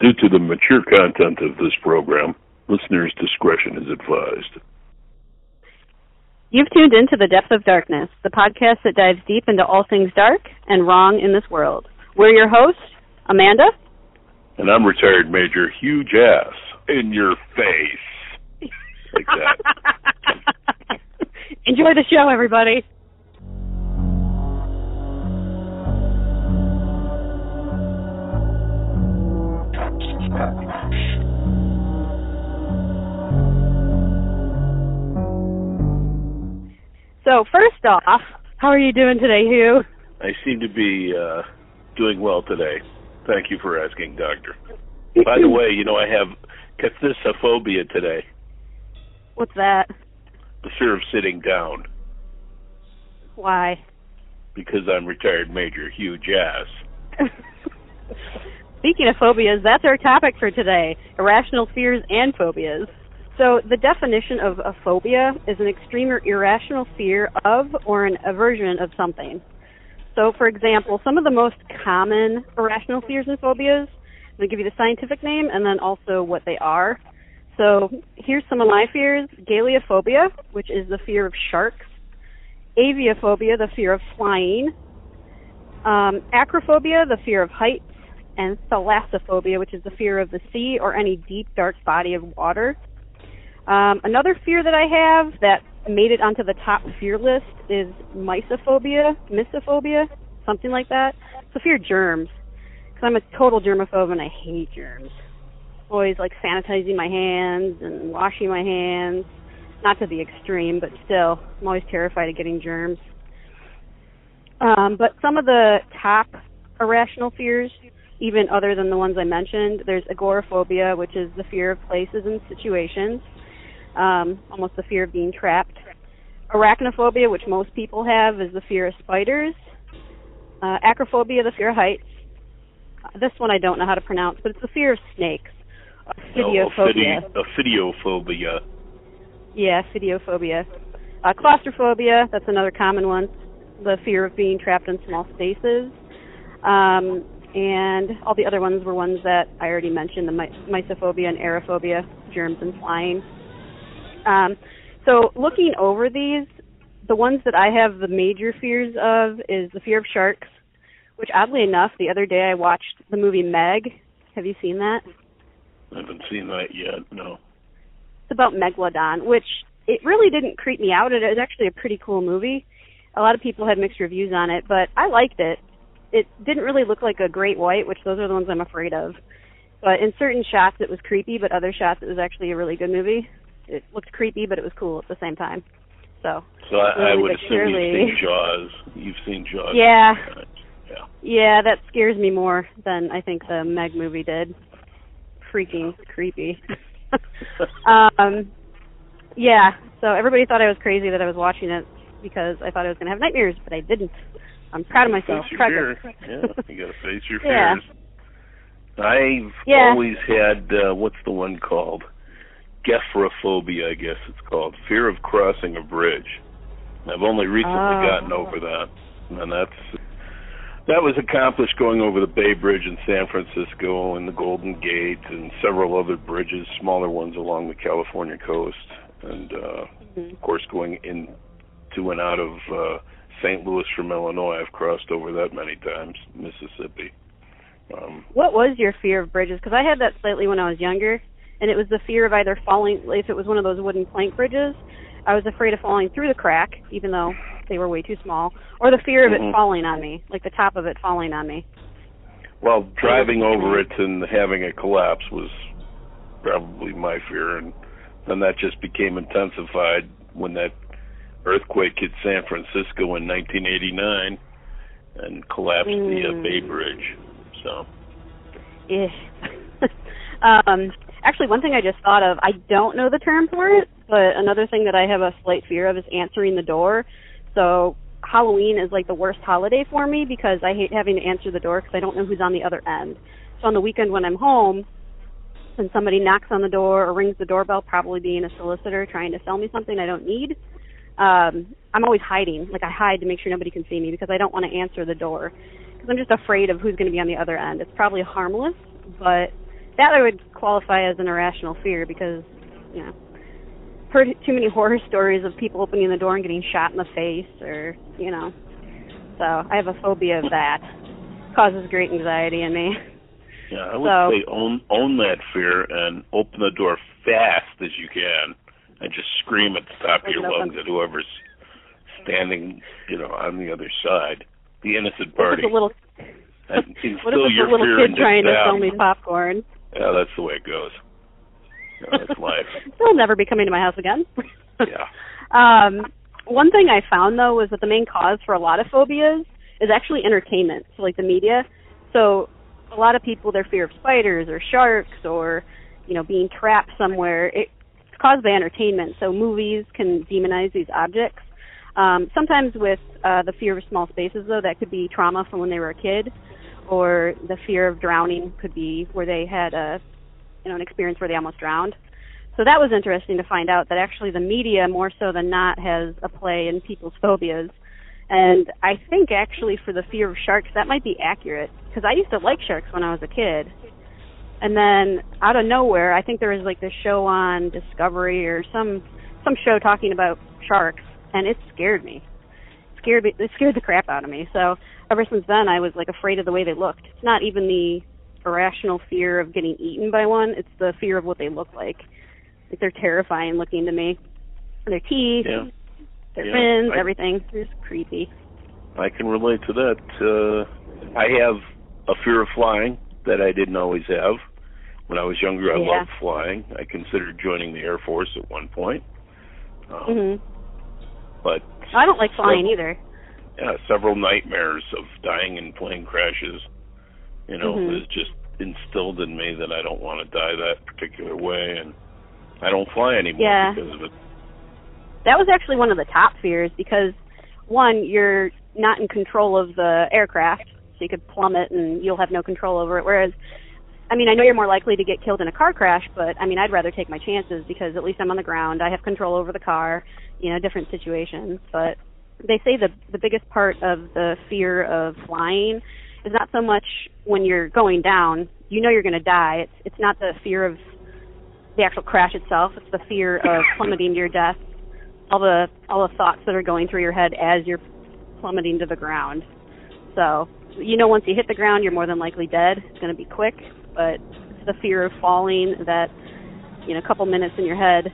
Due to the mature content of this program, listeners' discretion is advised. You've tuned into The Depth of Darkness, the podcast that dives deep into all things dark and wrong in this world. We're your hosts, Amanda. And I'm retired Major Huge Ass in your face. Like that. Enjoy the show, everybody. So first off, how are you doing today, Hugh? I seem to be uh, doing well today. Thank you for asking, Doctor. By the way, you know I have cathisophobia today. What's that? The fear of sitting down. Why? Because I'm retired Major Hugh Ass. Speaking of phobias, that's our topic for today irrational fears and phobias. So, the definition of a phobia is an extreme or irrational fear of or an aversion of something. So, for example, some of the most common irrational fears and phobias, I'm going to give you the scientific name and then also what they are. So, here's some of my fears Galeophobia, which is the fear of sharks, aviophobia, the fear of flying, um, acrophobia, the fear of heights, and thalassophobia, which is the fear of the sea or any deep, dark body of water. Um, another fear that I have that made it onto the top fear list is mysophobia, mysophobia, something like that. So fear germs. Because I'm a total germaphobe and I hate germs. Always like sanitizing my hands and washing my hands. Not to the extreme, but still, I'm always terrified of getting germs. Um, but some of the top irrational fears, even other than the ones I mentioned, there's agoraphobia, which is the fear of places and situations um, almost the fear of being trapped. Arachnophobia, which most people have, is the fear of spiders. Uh, acrophobia, the fear of heights. Uh, this one I don't know how to pronounce, but it's the fear of snakes. Ophidiophobia. Oh, ophidiophobia. Yeah, ophidiophobia. Uh, claustrophobia, that's another common one. The fear of being trapped in small spaces. Um, and all the other ones were ones that I already mentioned, the my- mysophobia and aerophobia, germs and flying. Um, so looking over these, the ones that I have the major fears of is the fear of sharks, which oddly enough, the other day I watched the movie Meg. Have you seen that? I haven't seen that yet. No. It's about megalodon, which it really didn't creep me out. It was actually a pretty cool movie. A lot of people had mixed reviews on it, but I liked it. It didn't really look like a great white, which those are the ones I'm afraid of. But in certain shots it was creepy, but other shots it was actually a really good movie it looked creepy, but it was cool at the same time. So. So I, I would assume surely, you've seen Jaws. You've seen Jaws. Yeah. Yeah. Yeah, that scares me more than I think the Meg movie did. Freaking creepy. um, yeah. So everybody thought I was crazy that I was watching it because I thought I was going to have nightmares, but I didn't. I'm proud of myself. Face your fears. yeah, you got to face your Yeah. fears. I've Yeah. always had uh, what's the one called? Gephyrophobia, I guess it's called. Fear of crossing a bridge. I've only recently Oh. gotten over that, and that's that was accomplished going over the Bay Bridge in San Francisco and the Golden Gate and several other bridges, smaller ones along the California coast, and uh, Mhm. of course going in to and out of uh, St. Louis from Illinois. I've crossed over that many times, Mississippi. Um, What was your fear of bridges? Because I had that slightly when I was younger, and it was the fear of either falling. If it was one of those wooden plank bridges, I was afraid of falling through the crack, even though they were way too small, or the fear of it falling on me, like the top of it falling on me. Well, driving over it and having it collapse was probably my fear, and then that just became intensified when that earthquake hit San Francisco in 1989 and collapsed the uh, Mm. Bay Bridge. So, Eh. um, actually, one thing I just thought of, I don't know the term for it, but another thing that I have a slight fear of is answering the door. So Halloween is like the worst holiday for me because I hate having to answer the door because I don't know who's on the other end. So on the weekend when I'm home, and somebody knocks on the door or rings the doorbell, probably being a solicitor trying to sell me something I don't need, um, I'm always hiding. Like I hide to make sure nobody can see me because I don't want to answer the door. Because I'm just afraid of who's going to be on the other end. It's probably harmless, but that I would qualify as an irrational fear because you know heard too many horror stories of people opening the door and getting shot in the face or you know. So I have a phobia of that. Causes great anxiety in me. Yeah I would so, say own own that fear and open the door fast as you can and just scream at the top of your lungs at whoever's standing you know on the other side the innocent party what little and what if it's a little kid trying to sell me popcorn yeah that's the way it goes that's life. They'll never be coming to my house again. yeah. Um, one thing I found though was that the main cause for a lot of phobias is actually entertainment, so like the media. So a lot of people their fear of spiders or sharks or you know being trapped somewhere it's caused by entertainment. So movies can demonize these objects. Um, sometimes with uh, the fear of small spaces though, that could be trauma from when they were a kid, or the fear of drowning could be where they had a you know an experience where they almost drowned. So that was interesting to find out that actually the media more so than not has a play in people's phobias. And I think actually for the fear of sharks that might be accurate because I used to like sharks when I was a kid. And then out of nowhere, I think there was like this show on Discovery or some some show talking about sharks and it scared me. It scared me it scared the crap out of me. So ever since then I was like afraid of the way they looked. It's not even the irrational fear of getting eaten by one. It's the fear of what they look like. Like they're terrifying looking to me. Their teeth, yeah. their yeah. fins, I, everything. They're just creepy. I can relate to that. Uh, I have a fear of flying that I didn't always have. When I was younger, I yeah. loved flying. I considered joining the Air Force at one point. Um, mhm. But I don't like flying several, either. Yeah, several nightmares of dying in plane crashes you know, mm-hmm. is just instilled in me that I don't want to die that particular way, and I don't fly anymore yeah. because of it. That was actually one of the top fears because one, you're not in control of the aircraft, so you could plummet and you'll have no control over it. Whereas, I mean, I know you're more likely to get killed in a car crash, but I mean, I'd rather take my chances because at least I'm on the ground. I have control over the car. You know, different situations. But they say the the biggest part of the fear of flying is not so much when you're going down, you know you're going to die. It's it's not the fear of the actual crash itself. It's the fear of plummeting to your death. All the all the thoughts that are going through your head as you're plummeting to the ground. So you know once you hit the ground, you're more than likely dead. It's going to be quick, but the fear of falling that you know a couple minutes in your head,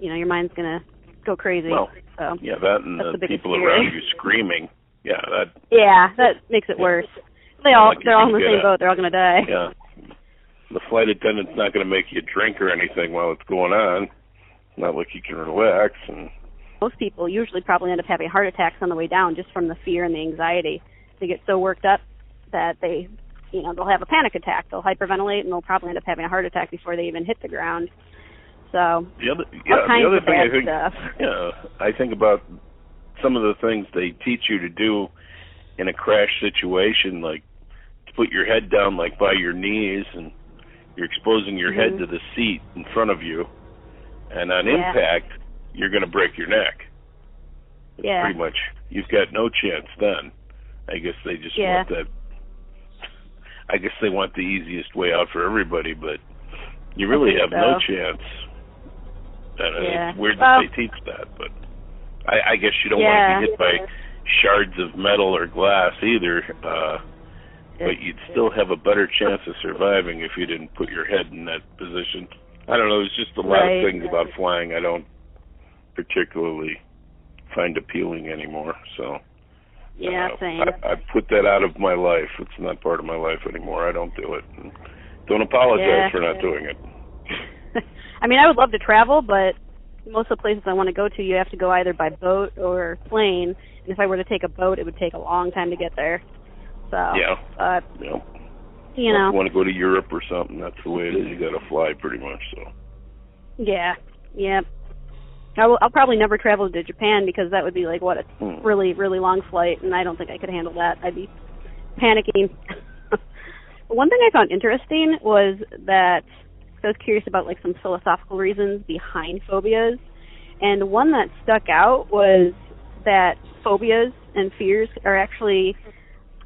you know your mind's going to go crazy. Well, so yeah, that and the, the people fear. around you screaming yeah, that. Yeah, that makes it worse. They all like they're all in the same boat. They're all gonna die. Yeah. The flight attendant's not going to make you drink or anything while it's going on. Not like you can relax and. Most people usually probably end up having heart attacks on the way down just from the fear and the anxiety. They get so worked up that they, you know, they'll have a panic attack. They'll hyperventilate and they'll probably end up having a heart attack before they even hit the ground. So the other, yeah, the other thing I think, stuff. yeah, I think about some of the things they teach you to do in a crash situation, like to put your head down like by your knees and you're exposing your mm-hmm. head to the seat in front of you, and on yeah. impact, you're going to break your neck. It's yeah. Pretty much, you've got no chance then. I guess they just yeah. want that. I guess they want the easiest way out for everybody, but you really have so. no chance. And yeah. it's weird well, that they teach that, but I, I guess you don't yeah. want to be hit by shards of metal or glass either. Uh, but you'd still have a better chance of surviving if you didn't put your head in that position. I don't know. There's just a lot right. of things about flying I don't particularly find appealing anymore. So yeah, uh, same. I, I put that out of my life. It's not part of my life anymore. I don't do it. And don't apologize yeah. for not doing it. I mean, I would love to travel, but most of the places I want to go to, you have to go either by boat or plane. And if I were to take a boat, it would take a long time to get there. So yeah, but yeah. you know, if you want to go to Europe or something, that's the way it is. You got to fly pretty much. So yeah, yeah. I will, I'll probably never travel to Japan because that would be like what a hmm. really really long flight, and I don't think I could handle that. I'd be panicking. One thing I found interesting was that I was curious about like some philosophical reasons behind phobias, and one that stuck out was that phobias and fears are actually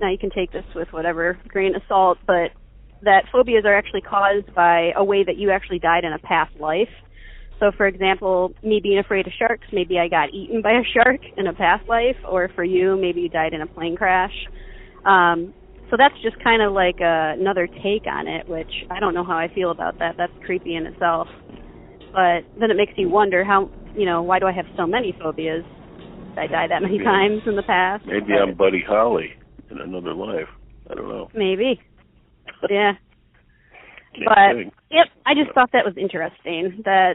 now you can take this with whatever grain of salt, but that phobias are actually caused by a way that you actually died in a past life. So, for example, me being afraid of sharks, maybe I got eaten by a shark in a past life, or for you, maybe you died in a plane crash. Um, so that's just kind of like a, another take on it, which I don't know how I feel about that. That's creepy in itself. But then it makes you wonder how, you know, why do I have so many phobias? Did I die that many Yeah. times in the past? Maybe I'm Buddy Holly in another life. I don't know. Maybe. Yeah. But think. yep, I just thought that was interesting. That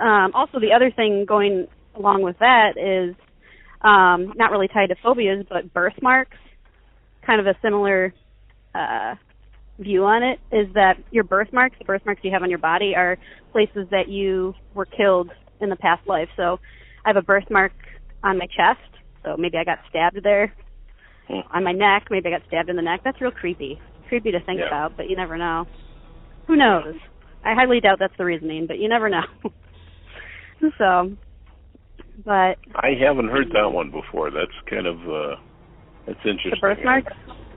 um also the other thing going along with that is um not really tied to phobias but birthmarks. Kind of a similar uh view on it is that your birthmarks, the birthmarks you have on your body are places that you were killed in the past life. So I have a birthmark on my chest, so maybe I got stabbed there. Hmm. On my neck, maybe I got stabbed in the neck. That's real creepy. Creepy to think Yeah. about, but you never know. Who knows? I highly doubt that's the reasoning, but you never know. so, but I haven't heard that one before. That's kind of uh that's interesting. the birthmarks.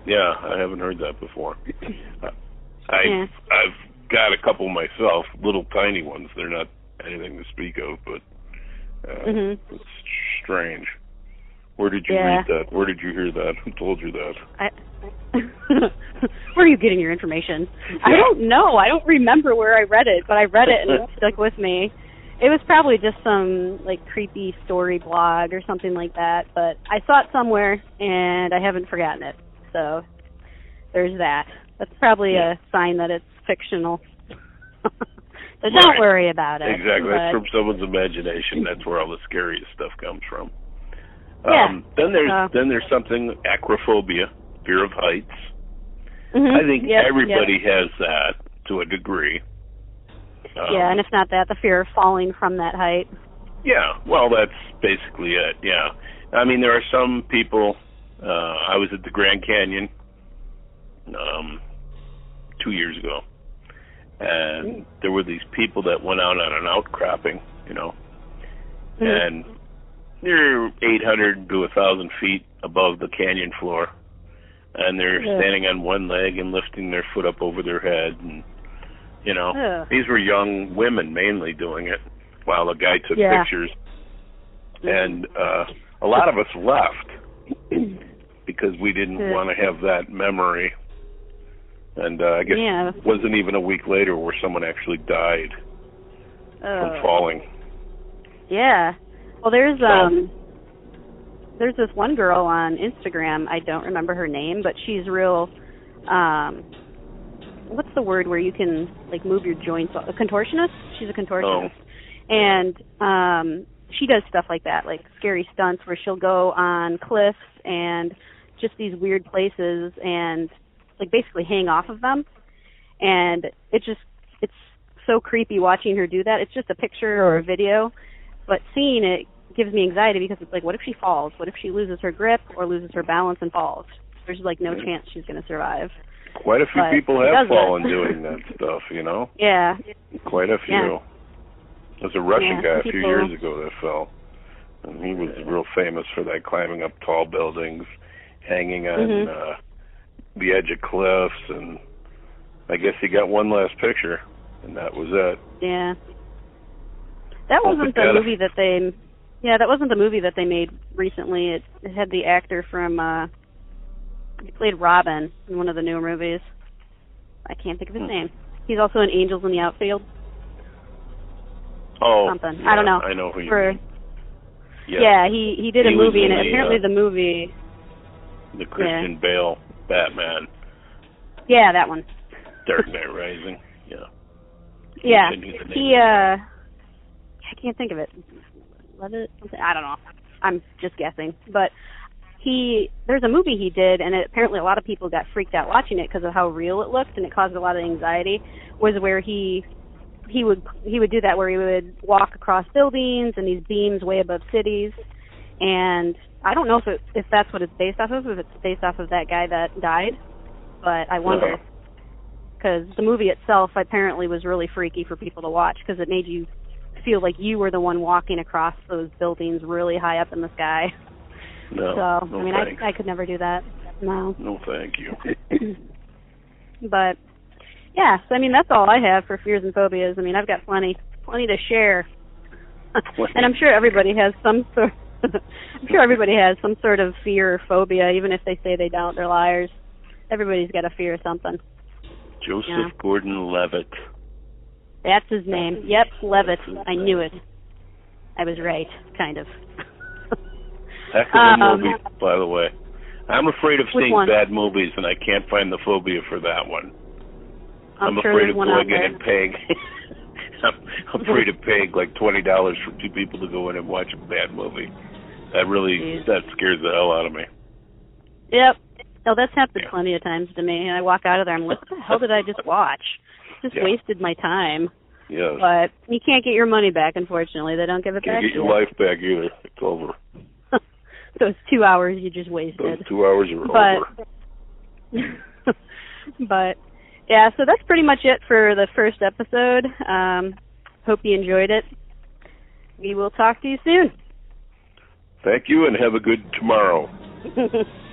Yeah, I haven't heard that before. I Yeah. I've got a couple myself, little tiny ones. They're not anything to speak of, but uh, Mhm. it's strange. Where did you Yeah. read that? Where did you hear that? Who told you that? I, where are you getting your information? I don't know. I don't remember where I read it, but I read it and it stuck with me. It was probably just some like creepy story blog or something like that, but I saw it somewhere and I haven't forgotten it. So there's that. That's probably Yeah. a sign that it's fictional. so Right. don't worry about it. Exactly. That's but- from someone's imagination. That's where all the scariest stuff comes from. Yeah. Um, then there's Uh, then there's something acrophobia, fear of heights. Mhm. I think Yep, everybody yep. has that to a degree. Um, yeah, and if not that, the fear of falling from that height. Yeah, well, that's basically it. Yeah, I mean, there are some people. Uh, I was at the Grand Canyon um, two years ago, and there were these people that went out on an outcropping, you know, Mhm. and they're 800 to a 1,000 feet above the canyon floor, and they're Yeah. standing on one leg and lifting their foot up over their head, and you know, Ugh. these were young women mainly doing it, while a guy took Yeah. pictures, and uh, a lot of us left because we didn't want to have that memory. And uh, I guess Yeah. it wasn't even a week later where someone actually died Ugh. from falling. Yeah. Well, there's So- um there's this one girl on Instagram. I don't remember her name, but she's real um what's the word where you can like move your joints? A contortionist? She's a contortionist. And um she does stuff like that, like scary stunts where she'll go on cliffs and just these weird places and like basically hang off of them. And it just it's so creepy watching her do that. It's just a picture or a video, but seeing it gives me anxiety because it's like, what if she falls? What if she loses her grip or loses her balance and falls? There's like no chance she's going to survive. Quite a few But people have fallen doing that stuff, you know. Yeah. Quite a few. Yeah. There's a Russian Yeah, guy a few years ago that fell, and he was real famous for that, climbing up tall buildings, hanging on Mhm. uh, the edge of cliffs, and I guess he got one last picture, and that was it. Yeah. That wasn't the movie that they Yeah, that wasn't the movie that they made recently. It, it had the actor from uh he played Robin in one of the newer movies. I can't think of his Hmm. name. He's also in Angels in the Outfield. Oh, Something. yeah, I don't know. I know who you For mean. yeah. he he did He a movie and in the, apparently uh, the movie the Christian Bale Batman, Yeah, that one. Dark Knight Rising. Yeah. Yeah. Can't think of the He uh I can't think of it. Let it I don't know. I'm just guessing. But he there's a movie he did and it, apparently a lot of people got freaked out watching it because of how real it looked and it caused a lot of anxiety was where he he would he would do that where he would walk across buildings and these beams way above cities and I don't know if it, if that's what it's based off of if it's based off of that guy that died but I wonder Uh-huh. because the movie itself apparently was really freaky for people to watch because it made you feel like you were the one walking across those buildings really high up in the sky. No, so no I mean, thanks. I I could never do that. No, No, thank you. but yeah, so I mean that's all I have for fears and phobias. I mean I've got plenty, plenty to share, and I'm sure everybody has some sort. I'm sure everybody has some sort of fear or phobia, even if they say they don't. They're liars. Everybody's got a fear of something. Joseph Yeah. Gordon-Levitt. That's his name. Yep, Levitt. I knew it. I was right, kind of. Heck of a Um, movie, by the way. I'm afraid of seeing one? bad movies, and I can't find the phobia for that one. I'm, I'm sure afraid of going in and paying. I'm afraid of paying like twenty dollars for two people to go in and watch a bad movie. That really Jeez. that scares the hell out of me. Yep. Oh, that's happened Yeah. plenty of times to me. And I walk out of there, I'm like, what the hell did I just watch? Just Yeah. wasted my time. Yes. But you can't get your money back, unfortunately. They don't give it Can't back get to your you. life back either. It's over. Those two hours you just wasted. Those two hours are But- over. but yeah, so that's pretty much it for the first episode. Um, hope you enjoyed it. We will talk to you soon. Thank you, and have a good tomorrow.